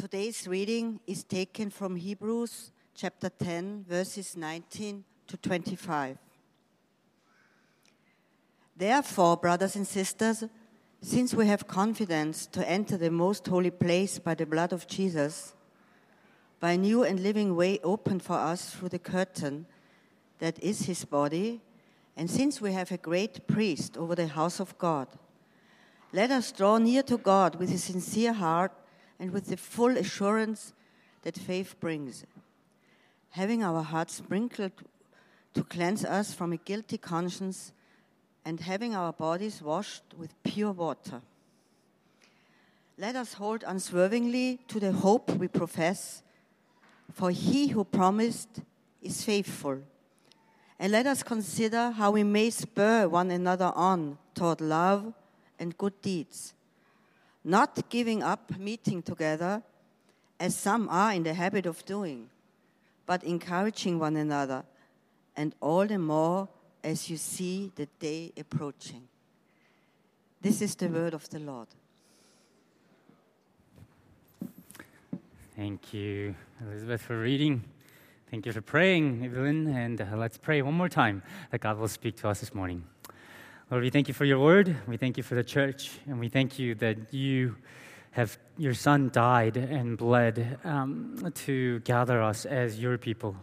Today's reading is taken from Hebrews chapter 10, verses 19 to 25. Therefore, brothers and sisters, since we have confidence to enter the most holy place by the blood of Jesus, by a new and living way opened for us through the curtain that is his body, and since we have a great priest over the house of God, let us draw near to God with a sincere heart and with the full assurance that faith brings, having our hearts sprinkled to cleanse us from a guilty conscience and having our bodies washed with pure water. Let us hold unswervingly to the hope we profess, for he who promised is faithful. And let us consider how we may spur one another on toward love and good deeds, not giving up meeting together, as some are in the habit of doing, but encouraging one another, and all the more as you see the day approaching. This is the word of the Lord. Thank you, Elizabeth, for reading. Thank you for praying, Evelyn. And uh, let's pray one more time that God will speak to us this morning. Lord, we thank you for your word. We thank you for the church. And we thank you that you have, your son died and bled um, to gather us as your people.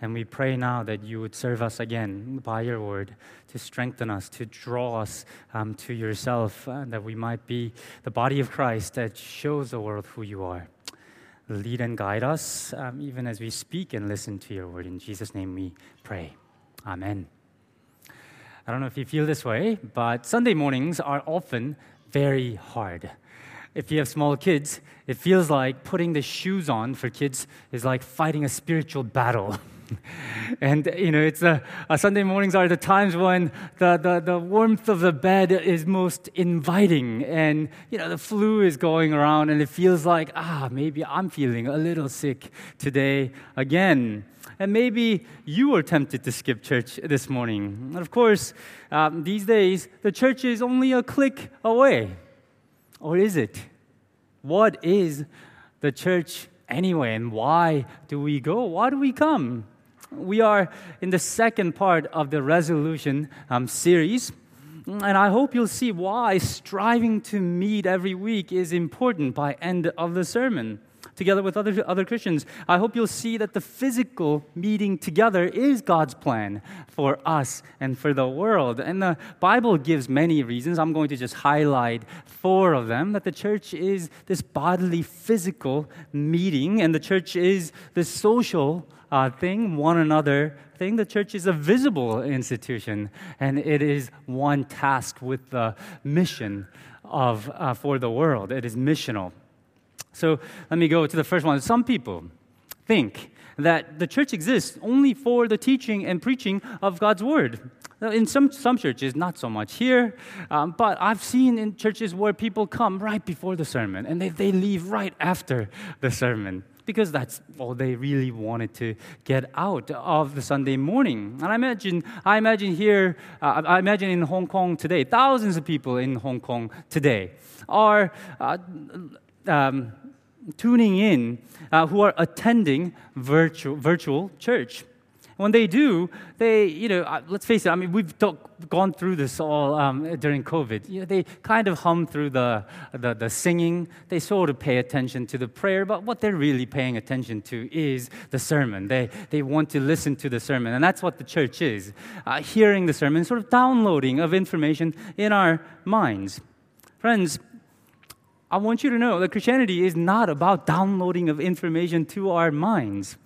And we pray now that you would serve us again by your word to strengthen us, to draw us um, to yourself, uh, that we might be the body of Christ that shows the world who you are. Lead and guide us um, even as we speak and listen to your word. In Jesus' name we pray. Amen. I don't know if you feel this way, but Sunday mornings are often very hard. If you have small kids, it feels like putting the shoes on for kids is like fighting a spiritual battle. and you know, it's a, Sunday mornings are the times when the, the, the warmth of the bed is most inviting, and you know, the flu is going around, and it feels like ah, maybe I'm feeling a little sick today again. And maybe you were tempted to skip church this morning. And of course, um, these days the church is only a click away, or is it? What is the church anyway, and why do we go? Why do we come? We are in the second part of the resolution um, series. And I hope you'll see why striving to meet every week is important by end of the sermon together with other, other Christians. I hope you'll see that the physical meeting together is God's plan for us and for the world. And the Bible gives many reasons. I'm going to just highlight four of them that the church is this bodily, physical meeting, and the church is this social uh, thing, one another thing. The church is a visible institution, and it is one task with the mission of, uh, for the world. It is missional. So let me go to the first one. Some people think that the church exists only for the teaching and preaching of God's word. In some, some churches, not so much here, um, but I've seen in churches where people come right before the sermon and they, they leave right after the sermon because that's all they really wanted to get out of the Sunday morning. And I imagine, I imagine here, uh, I imagine in Hong Kong today, thousands of people in Hong Kong today are uh, um, tuning in uh, who are attending virtual, virtual church. When they do, they, you know, uh, let's face it, I mean, we've talk, gone through this all um, during COVID. You know, they kind of hum through the, the, the singing, they sort of pay attention to the prayer, but what they're really paying attention to is the sermon. They, they want to listen to the sermon, and that's what the church is uh, hearing the sermon, sort of downloading of information in our minds. Friends, I want you to know that Christianity is not about downloading of information to our minds.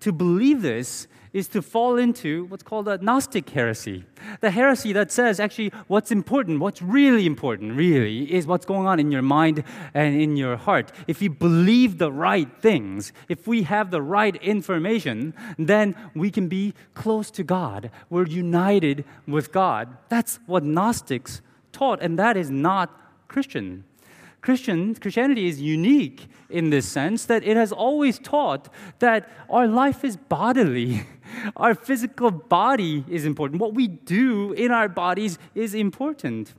To believe this is to fall into what's called a Gnostic heresy. The heresy that says actually what's important, what's really important, really, is what's going on in your mind and in your heart. If you believe the right things, if we have the right information, then we can be close to God. We're united with God. That's what Gnostics taught, and that is not Christian. Christian, Christianity is unique in this sense that it has always taught that our life is bodily. Our physical body is important. What we do in our bodies is important.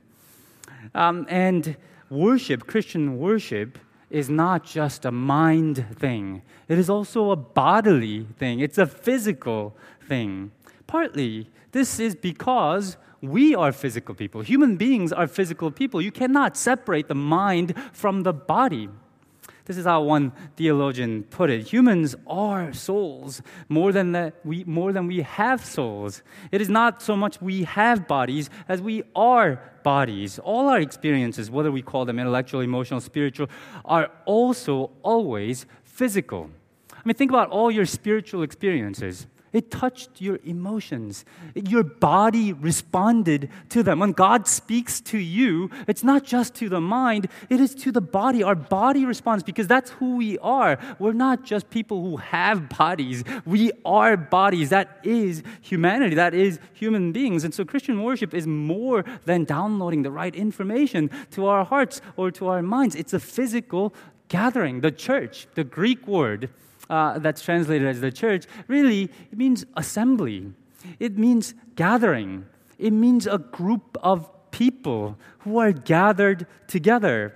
Um, and worship, Christian worship, is not just a mind thing, it is also a bodily thing, it's a physical thing. Partly, this is because we are physical people. Human beings are physical people. You cannot separate the mind from the body. This is how one theologian put it. Humans are souls more than that we more than we have souls. It is not so much we have bodies as we are bodies. All our experiences, whether we call them intellectual, emotional, spiritual, are also always physical. I mean, think about all your spiritual experiences. It touched your emotions. Your body responded to them. When God speaks to you, it's not just to the mind, it is to the body. Our body responds because that's who we are. We're not just people who have bodies, we are bodies. That is humanity, that is human beings. And so Christian worship is more than downloading the right information to our hearts or to our minds, it's a physical gathering. The church, the Greek word, uh, that's translated as the church, really it means assembly. It means gathering. It means a group of people who are gathered together.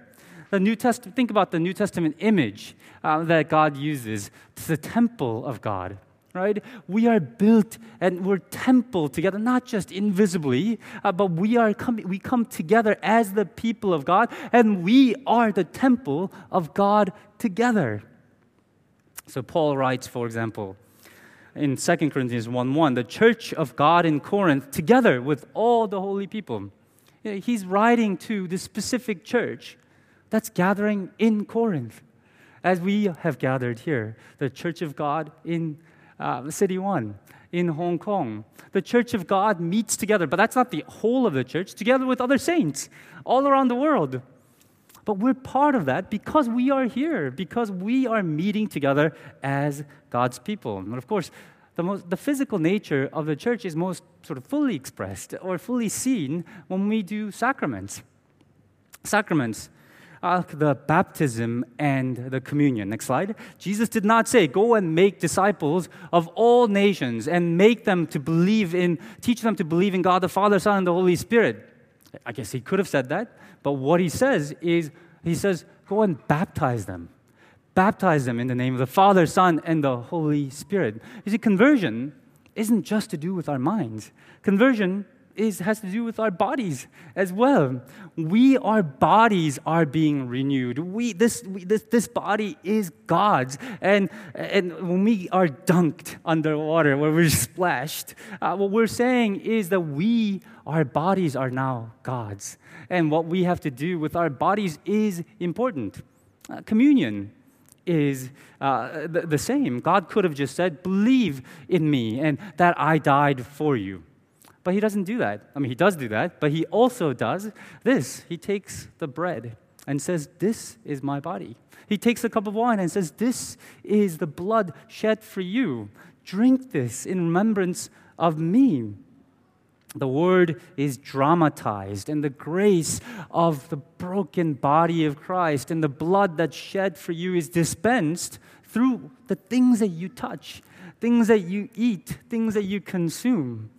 The New Testament, think about the New Testament image uh, that God uses. It's the temple of God right? We are built and we're temple together, not just invisibly, uh, but we are come, we come together as the people of God, and we are the temple of God together. So Paul writes, for example, in 2 Corinthians 1 1, the church of God in Corinth, together with all the holy people. He's writing to the specific church that's gathering in Corinth, as we have gathered here, the church of God in uh, City One, in Hong Kong. The church of God meets together, but that's not the whole of the church, together with other saints all around the world. But we're part of that because we are here, because we are meeting together as God's people. And of course, the, most, the physical nature of the church is most sort of fully expressed or fully seen when we do sacraments. Sacraments uh, the baptism and the communion. Next slide. Jesus did not say, Go and make disciples of all nations and make them to believe in, teach them to believe in God the Father, Son, and the Holy Spirit. I guess he could have said that, but what he says is, he says, go and baptize them. Baptize them in the name of the Father, Son, and the Holy Spirit. You see, conversion isn't just to do with our minds. Conversion is, has to do with our bodies as well. We, our bodies, are being renewed. We, this, we, this, this body is God's. And, and when we are dunked underwater, when we're splashed, uh, what we're saying is that we, our bodies, are now God's. And what we have to do with our bodies is important. Uh, communion is uh, the, the same. God could have just said, Believe in me and that I died for you. But he doesn't do that. I mean, he does do that, but he also does this. He takes the bread and says, This is my body. He takes a cup of wine and says, This is the blood shed for you. Drink this in remembrance of me. The word is dramatized, and the grace of the broken body of Christ and the blood that's shed for you is dispensed through the things that you touch, things that you eat, things that you consume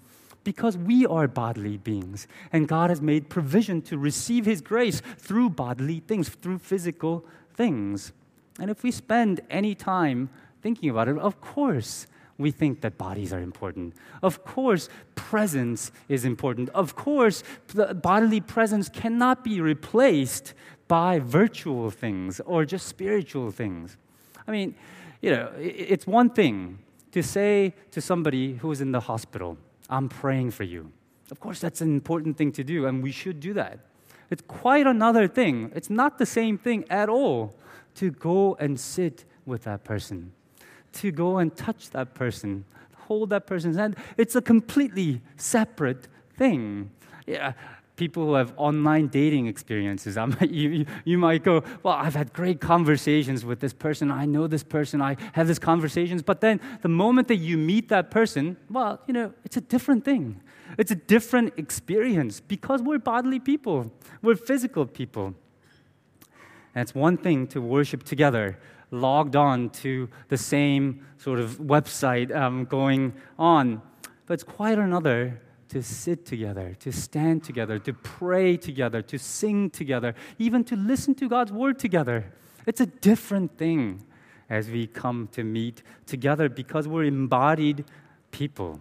because we are bodily beings. And God has made provision to receive His grace through bodily things, through physical things. And if we spend any time thinking about it, of course, we think that bodies are important. Of course, presence is important. Of course, bodily presence cannot be replaced by virtual things or just spiritual things. I mean, you know, it's one thing to say to somebody who's in the hospital, I'm praying for you. Of course, that's an important thing to do, and we should do that. It's quite another thing. It's not the same thing at all to go and sit with that person, to go and touch that person, hold that person's hand. It's a completely separate thing. Yeah, people who have online dating experiences. you, you might go, Well, I've had great conversations with this person. I know this person. I have these conversations. But then the moment that you meet that person, well, you know, it's a different thing. It's a different experience because we're bodily people, we're physical people. And it's one thing to worship together, logged on to the same sort of website um, going on, but it's quite another to sit together, to stand together, to pray together, to sing together, even to listen to God's word together. It's a different thing as we come to meet together because we're embodied people.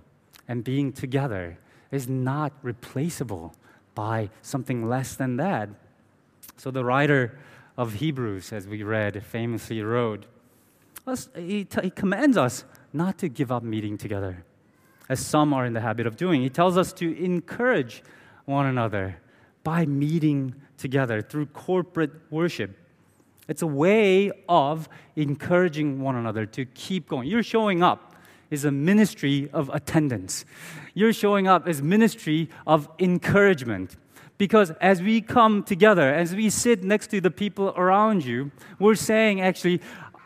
And being together is not replaceable by something less than that. So the writer of Hebrews, as we read, famously wrote, he, commands us not to give up meeting together, as some are in the habit of doing. He tells us to encourage one another by meeting together through corporate worship. It's a way of encouraging one another to keep going. You're showing up is a ministry of attendance. You're showing up as ministry of encouragement. Because as we come together, as we sit next to the people around you, we're saying actually,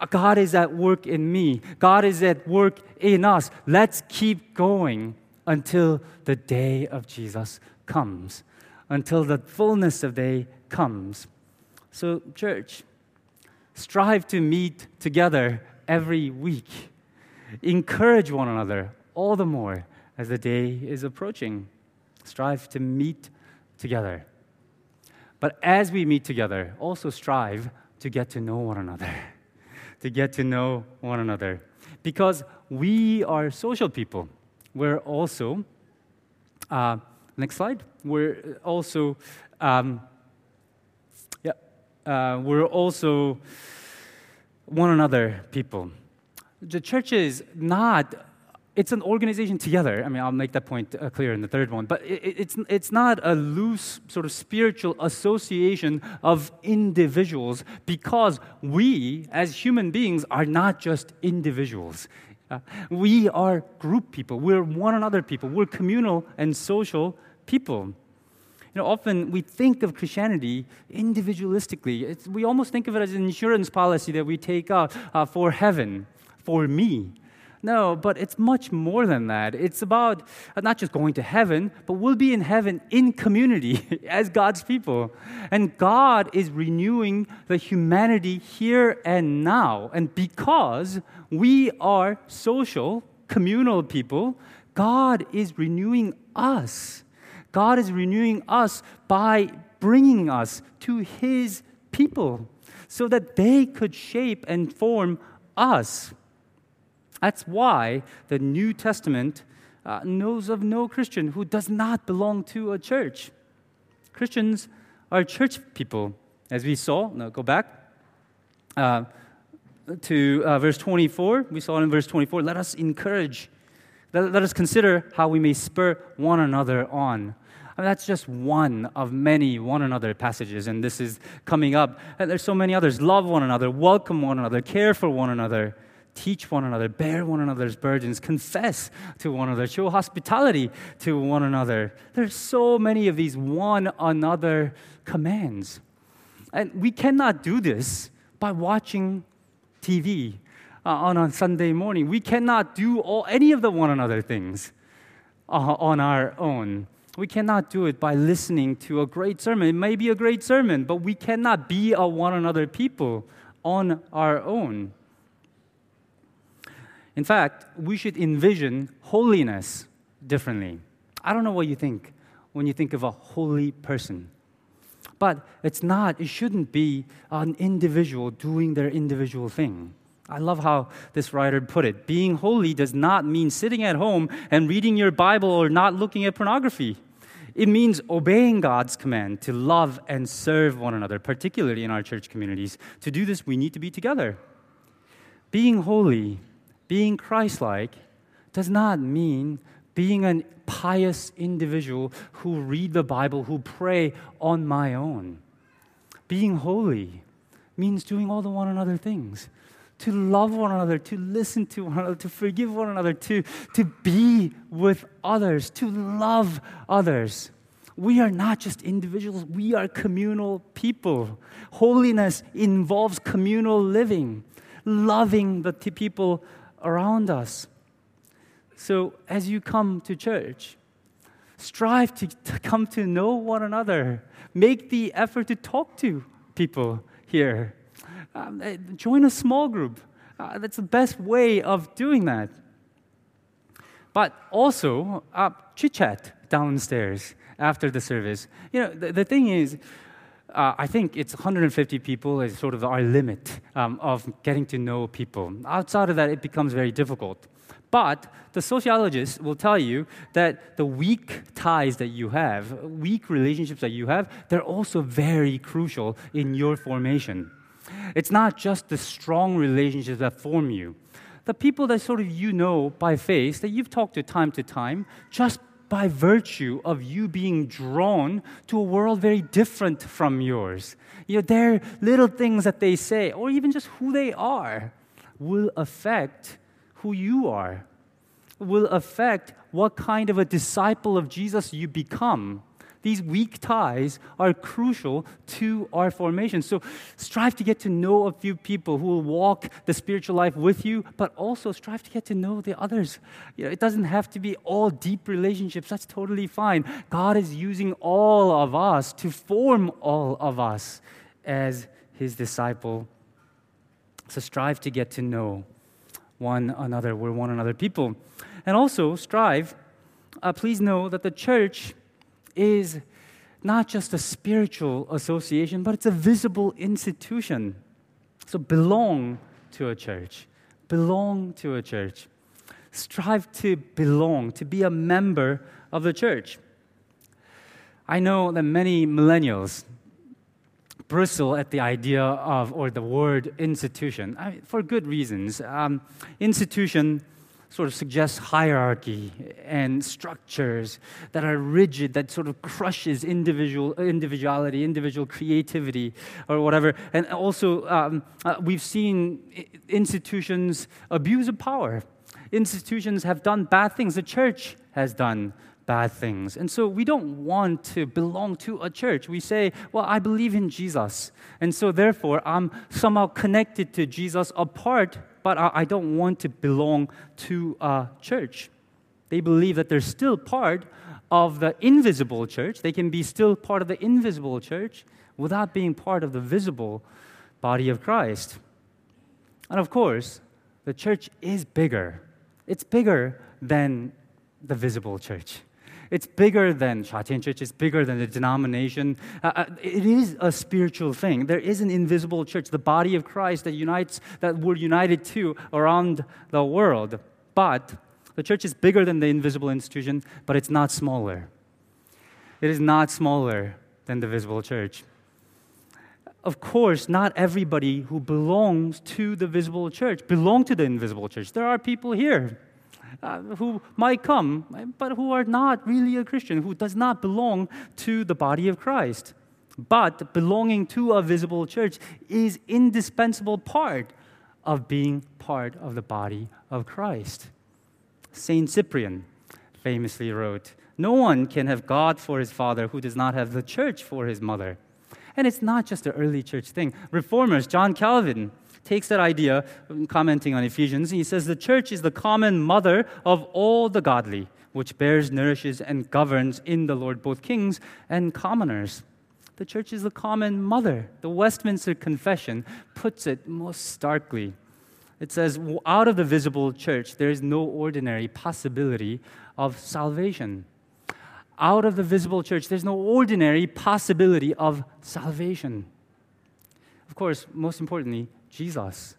God is at work in me. God is at work in us. Let's keep going until the day of Jesus comes, until the fullness of day comes. So, church, strive to meet together every week. Encourage one another all the more as the day is approaching. Strive to meet together. But as we meet together, also strive to get to know one another. To get to know one another. Because we are social people. We're also, uh, next slide, we're also, um, yeah, uh, we're also one another people. The church is not it's an organization together. I mean, I'll make that point uh, clear in the third one. But it, it's, it's not a loose sort of spiritual association of individuals because we, as human beings, are not just individuals. Uh, we are group people. We're one another people. We're communal and social people. You know, often we think of Christianity individualistically. It's, we almost think of it as an insurance policy that we take out uh, for heaven, for me. No, but it's much more than that. It's about uh, not just going to heaven, but we'll be in heaven in community as God's people. And God is renewing the humanity here and now. And because we are social, communal people, God is renewing us. God is renewing us by bringing us to His people so that they could shape and form us. That's why the New Testament uh, knows of no Christian who does not belong to a church. Christians are church people, as we saw. Now go back uh, to uh, verse 24. We saw in verse 24 let us encourage, let, let us consider how we may spur one another on. That's just one of many one another passages, and this is coming up. And there's so many others. Love one another, welcome one another, care for one another teach one another, bear one another's burdens, confess to one another, show hospitality to one another. There's so many of these one another commands. And we cannot do this by watching TV uh, on a Sunday morning. We cannot do all, any of the one another things uh, on our own. We cannot do it by listening to a great sermon. It may be a great sermon, but we cannot be a one another people on our own. In fact, we should envision holiness differently. I don't know what you think when you think of a holy person. But it's not, it shouldn't be an individual doing their individual thing. I love how this writer put it. Being holy does not mean sitting at home and reading your Bible or not looking at pornography. It means obeying God's command to love and serve one another, particularly in our church communities. To do this, we need to be together. Being holy being Christ like does not mean being a pious individual who read the Bible, who pray on my own. Being holy means doing all the one another things. To love one another, to listen to one another, to forgive one another, to, to be with others, to love others. We are not just individuals, we are communal people. Holiness involves communal living, loving the people around us. So, as you come to church, strive to, to come to know one another. Make the effort to talk to people here. Um, eh, join a small group. Uh, that's the best way of doing that. But also, uh, chit chat downstairs after the service. You know, the, the thing is, uh, I think it's 150 people is sort of our limit um, of getting to know people. Outside of that, it becomes very difficult. But the sociologists will tell you that the weak ties that you have, weak relationships that you have, they're also very crucial in your formation. It's not just the strong relationships that form you. The people that sort of you know by face, that you've talked to time to time, just by virtue of you being drawn to a world very different from yours. You know, their little things that they say, or even just who they are, will affect who you are, will affect what kind of a disciple of Jesus you become. These weak ties are crucial to our formation. So strive to get to know a few people who will walk the spiritual life with you, but also strive to get to know the others. You know, it doesn't have to be all deep relationships. That's totally fine. God is using all of us to form all of us as his disciple. So strive to get to know one another. We're one another people. And also strive, uh, please know that the church is not just a spiritual association, but it's a visible institution. So belong to a church. Belong to a church. Strive to belong, to be a member of the church. I know that many millennials bristle at the idea of, or the word institution, I, for good reasons. Um, institution sort of suggests hierarchy and structures that are rigid, that sort of crushes individual individuality, individual creativity, or whatever. And also, um, uh, we've seen institutions abuse of power. Institutions have done bad things. The church has done bad things. And so we don't want to belong to a church. We say, well, I believe in Jesus. And so therefore, I'm somehow connected to Jesus apart but I don't want to belong to a church. They believe that they're still part of the invisible church. They can be still part of the invisible church without being part of the visible body of Christ. And of course, the church is bigger. It's bigger than the visible church. It's bigger than Shatin Church, it's bigger than the denomination. Uh, uh, it is a spiritual thing. There is an invisible church, the body of Christ that unites, that we're united to around the world. But the church is bigger than the invisible institution, but it's not smaller. It is not smaller than the visible church. Of course, not everybody who belongs to the visible church belong to the invisible church. There are people here uh, who might come, but who are not really a Christian, who does not belong to the body of Christ. But belonging to a visible church is indispensable part of being part of the body of Christ. Saint Cyprian famously wrote, "No one can have God for his father who does not have the church for his mother." And it's not just an early church thing. Reformers, John Calvin, takes that idea, um, commenting on Ephesians, he says, The church is the common mother of all the godly, which bears, nourishes, and governs in the Lord both kings and commoners. The church is the common mother. The Westminster Confession puts it most starkly. It says, Out of the visible church, there is no ordinary possibility of salvation. Out of the visible church, there's no ordinary possibility of salvation. Of course, most importantly, Jesus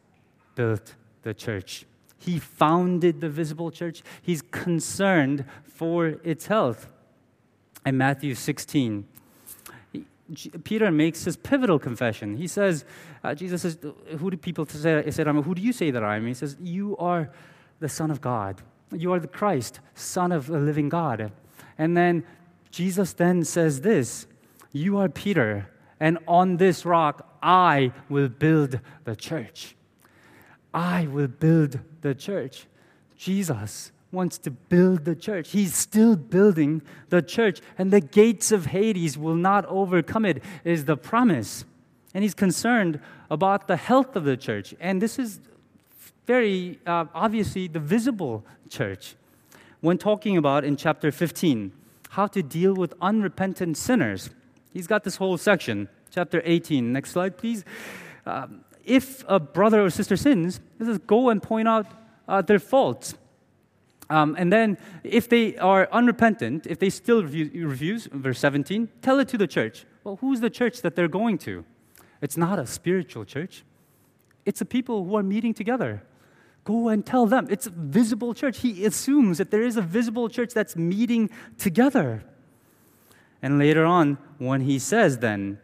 built the church. He founded the visible church. He's concerned for its health. In Matthew 16, Peter makes his pivotal confession. He says, uh, Jesus says, Who do people say, say I'm? Who do you say that I am? He says, You are the Son of God. You are the Christ, Son of the living God. And then Jesus then says this You are Peter, and on this rock I will build the church. I will build the church. Jesus wants to build the church. He's still building the church, and the gates of Hades will not overcome it, is the promise. And he's concerned about the health of the church. And this is very uh, obviously the visible church. When talking about in chapter 15, how to deal with unrepentant sinners, he's got this whole section chapter 18. Next slide, please. Um, if a brother or sister sins, he says, go and point out uh, their faults. Um, and then, if they are unrepentant, if they still refuse, verse 17, tell it to the church. Well, who's the church that they're going to? It's not a spiritual church, it's the people who are meeting together. Go and tell them. It's a visible church. He assumes that there is a visible church that's meeting together. And later on, when he says, then,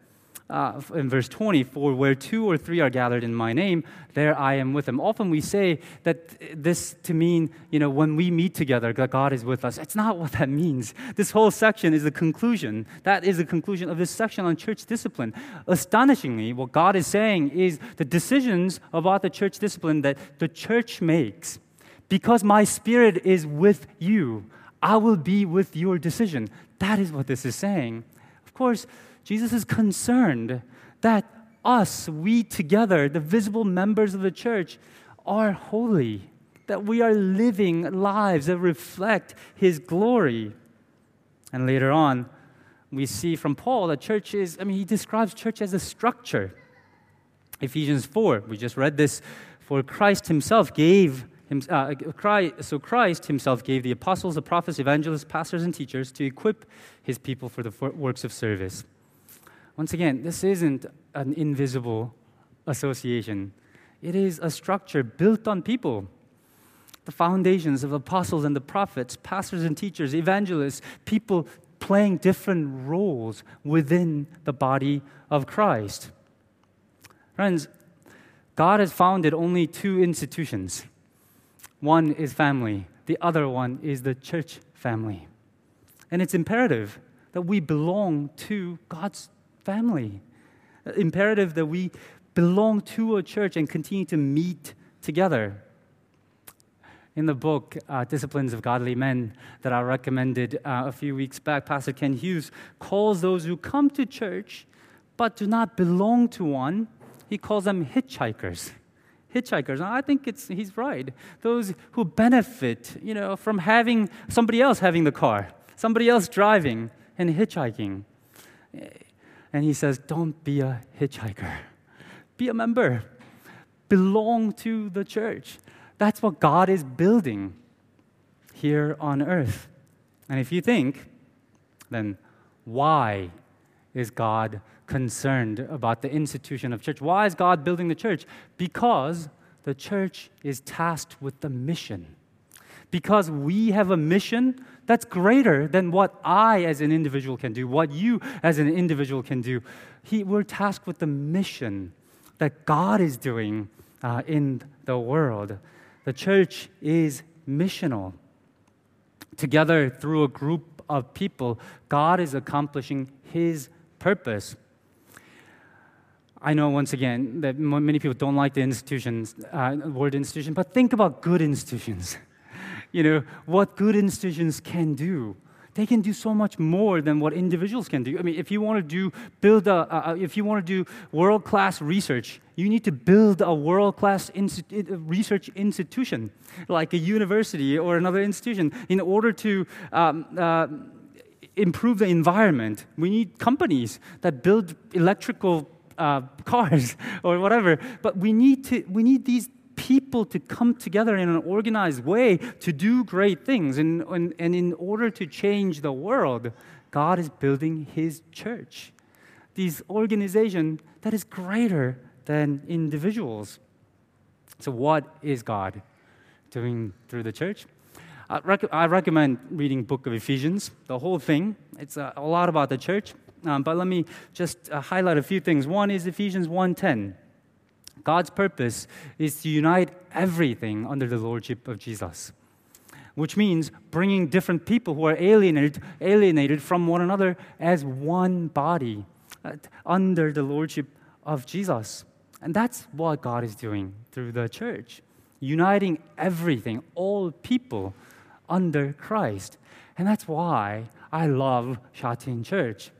uh, in verse 20, for where two or three are gathered in my name, there I am with them. Often we say that this to mean, you know, when we meet together, that God is with us. It's not what that means. This whole section is the conclusion. That is the conclusion of this section on church discipline. Astonishingly, what God is saying is the decisions about the church discipline that the church makes, because my spirit is with you, I will be with your decision. That is what this is saying. Of course, Jesus is concerned that us, we together, the visible members of the church, are holy, that we are living lives that reflect His glory. And later on, we see from Paul that church is, I mean, he describes church as a structure. Ephesians 4, we just read this, for Christ Himself gave uh, so Christ himself gave the apostles, the prophets, evangelists, pastors, and teachers to equip his people for the works of service. Once again, this isn't an invisible association. It is a structure built on people. The foundations of apostles and the prophets, pastors and teachers, evangelists, people playing different roles within the body of Christ. Friends, God has founded only two institutions one is family, the other one is the church family. And it's imperative that we belong to God's family. Imperative that we belong to a church and continue to meet together. In the book, uh, Disciplines of Godly Men, that I recommended uh, a few weeks back, Pastor Ken Hughes calls those who come to church but do not belong to one, he calls them hitchhikers hitchhikers. I think it's, he's right. Those who benefit, you know, from having somebody else having the car, somebody else driving and hitchhiking. And he says, don't be a hitchhiker. Be a member. Belong to the church. That's what God is building here on earth. And if you think, then why is God concerned about the institution of church. Why is God building the church? Because the church is tasked with the mission. Because we have a mission that's greater than what I as an individual can do, what you as an individual can do. He, we're tasked with the mission that God is doing uh, in the world. The church is missional. Together, through a group of people, God is accomplishing His purpose. I know once again that many people don't like the institutions, uh, word institution, but think about good institutions. you know, what good institutions can do. They can do so much more than what individuals can do. I mean, if you want to do, build a, uh, if you want to do world class research, you need to build a world class institu- research institution, like a university or another institution, in order to um, uh, improve the environment. We need companies that build electrical uh, cars or whatever. But we need, to, we need these people to come together in an organized way to do great things. And, and, and in order to change the world, God is building His church. This organization that is greater than individuals. So, what is God doing through the church? I, rec- I recommend reading book of Ephesians, the whole thing. It's a, a lot about the church. Um, but let me just uh, highlight a few things. One is Ephesians 1:10. God's purpose is to unite everything under the lordship of Jesus, which means bringing different people who are alienated, alienated from one another as one body uh, under the lordship of Jesus. And that's what God is doing through the church, uniting everything, all people under Christ. And that's why I love Shatin Church.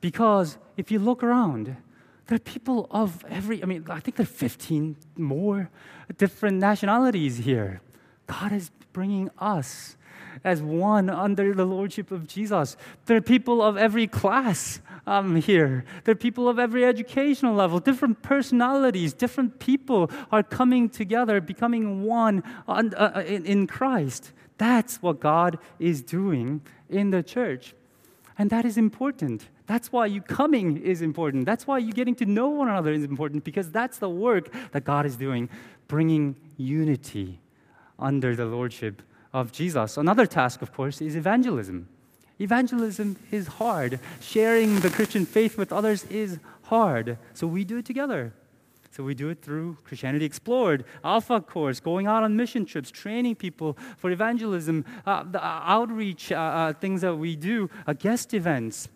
Because if you look around, there are people of every, I mean, I think there are 15 more different nationalities here. God is bringing us as one under the lordship of Jesus. There are people of every class um, here. There are people of every educational level, different personalities, different people are coming together, becoming one on, uh, in, in Christ. That's what God is doing in the church. And that is important That's why you coming is important. That's why you getting to know one another is important because that's the work that God is doing, bringing unity under the lordship of Jesus. Another task, of course, is evangelism. Evangelism is hard. Sharing the Christian faith with others is hard. So we do it together. So we do it through Christianity Explored, Alpha Course, going out on mission trips, training people for evangelism, uh, the uh, outreach uh, uh, things that we do, uh, guest events.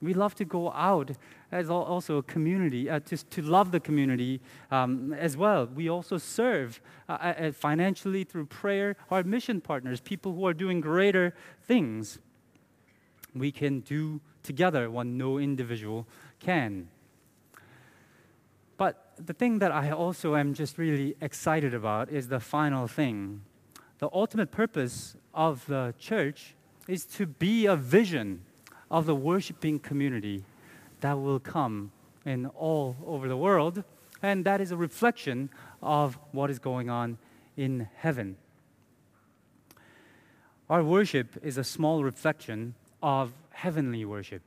We love to go out as also a community, uh, to, to love the community um, as well. We also serve uh, financially through prayer our mission partners, people who are doing greater things. We can do together what no individual can. But the thing that I also am just really excited about is the final thing. The ultimate purpose of the church is to be a vision of the worshiping community that will come in all over the world. And that is a reflection of what is going on in heaven. Our worship is a small reflection of heavenly worship.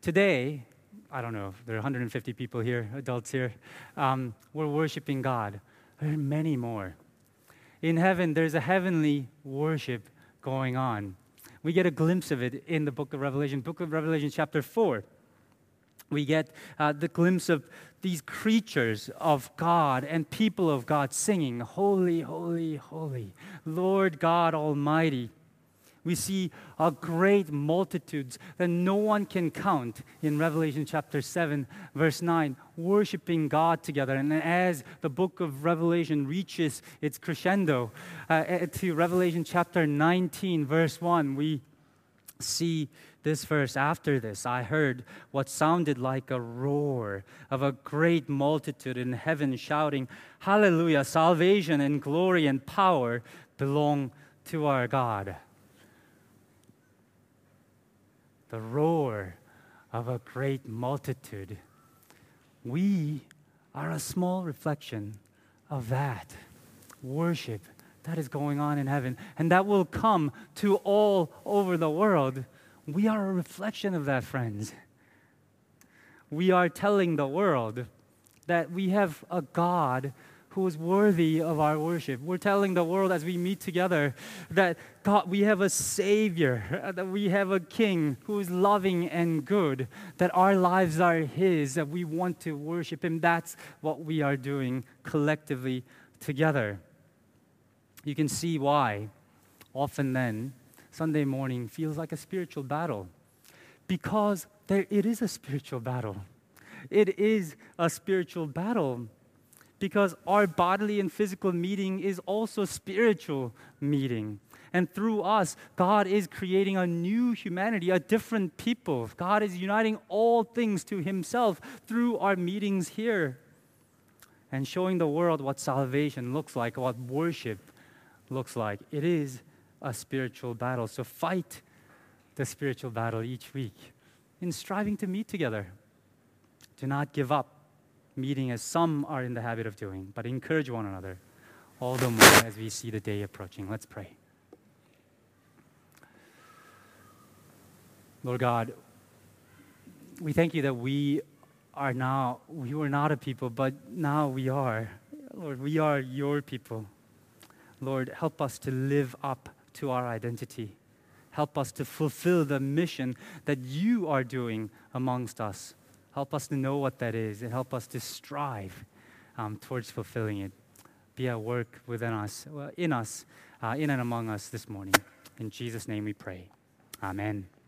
Today, I don't know, there are 150 people here, adults here, um, we're worshiping God. There are many more. In heaven, there's a heavenly worship going on. We get a glimpse of it in the book of Revelation, book of Revelation, chapter 4. We get uh, the glimpse of these creatures of God and people of God singing, Holy, holy, holy, Lord God Almighty. We see a great multitudes that no one can count in Revelation chapter 7, verse 9, worshiping God together. And as the book of Revelation reaches its crescendo uh, to Revelation chapter 19, verse 1, we see this verse after this I heard what sounded like a roar of a great multitude in heaven shouting, Hallelujah! Salvation and glory and power belong to our God the roar of a great multitude. We are a small reflection of that worship that is going on in heaven, and that will come to all over the world. We are a reflection of that, friends. We are telling the world that we have a God who is worthy of our worship. We're telling the world as we meet together that God, we have a Savior, uh, that we have a King who is loving and good, that our lives are His, that we want to worship Him. That's what we are doing collectively together. You can see why often then Sunday morning feels like a spiritual battle because there, it is a spiritual battle. It is a spiritual battle because our bodily and physical meeting is also spiritual meeting. And through us, God is creating a new humanity, a different people. God is uniting all things to Himself through our meetings here and showing the world what salvation looks like, what worship looks like. It is a spiritual battle. So fight the spiritual battle each week in striving to meet together. Do not give up meeting as some are in the habit of doing, but encourage one another all the more as we see the day approaching. Let's pray. Lord God, we thank you that we are now, we were not a people, but now we are. Lord, we are your people. Lord, help us to live up to our identity. Help us to fulfill the mission that you are doing amongst us. Help us to know what that is and help us to strive um, towards fulfilling it. Be at work within us, in us, uh, in and among us this morning. In Jesus' name we pray. Amen.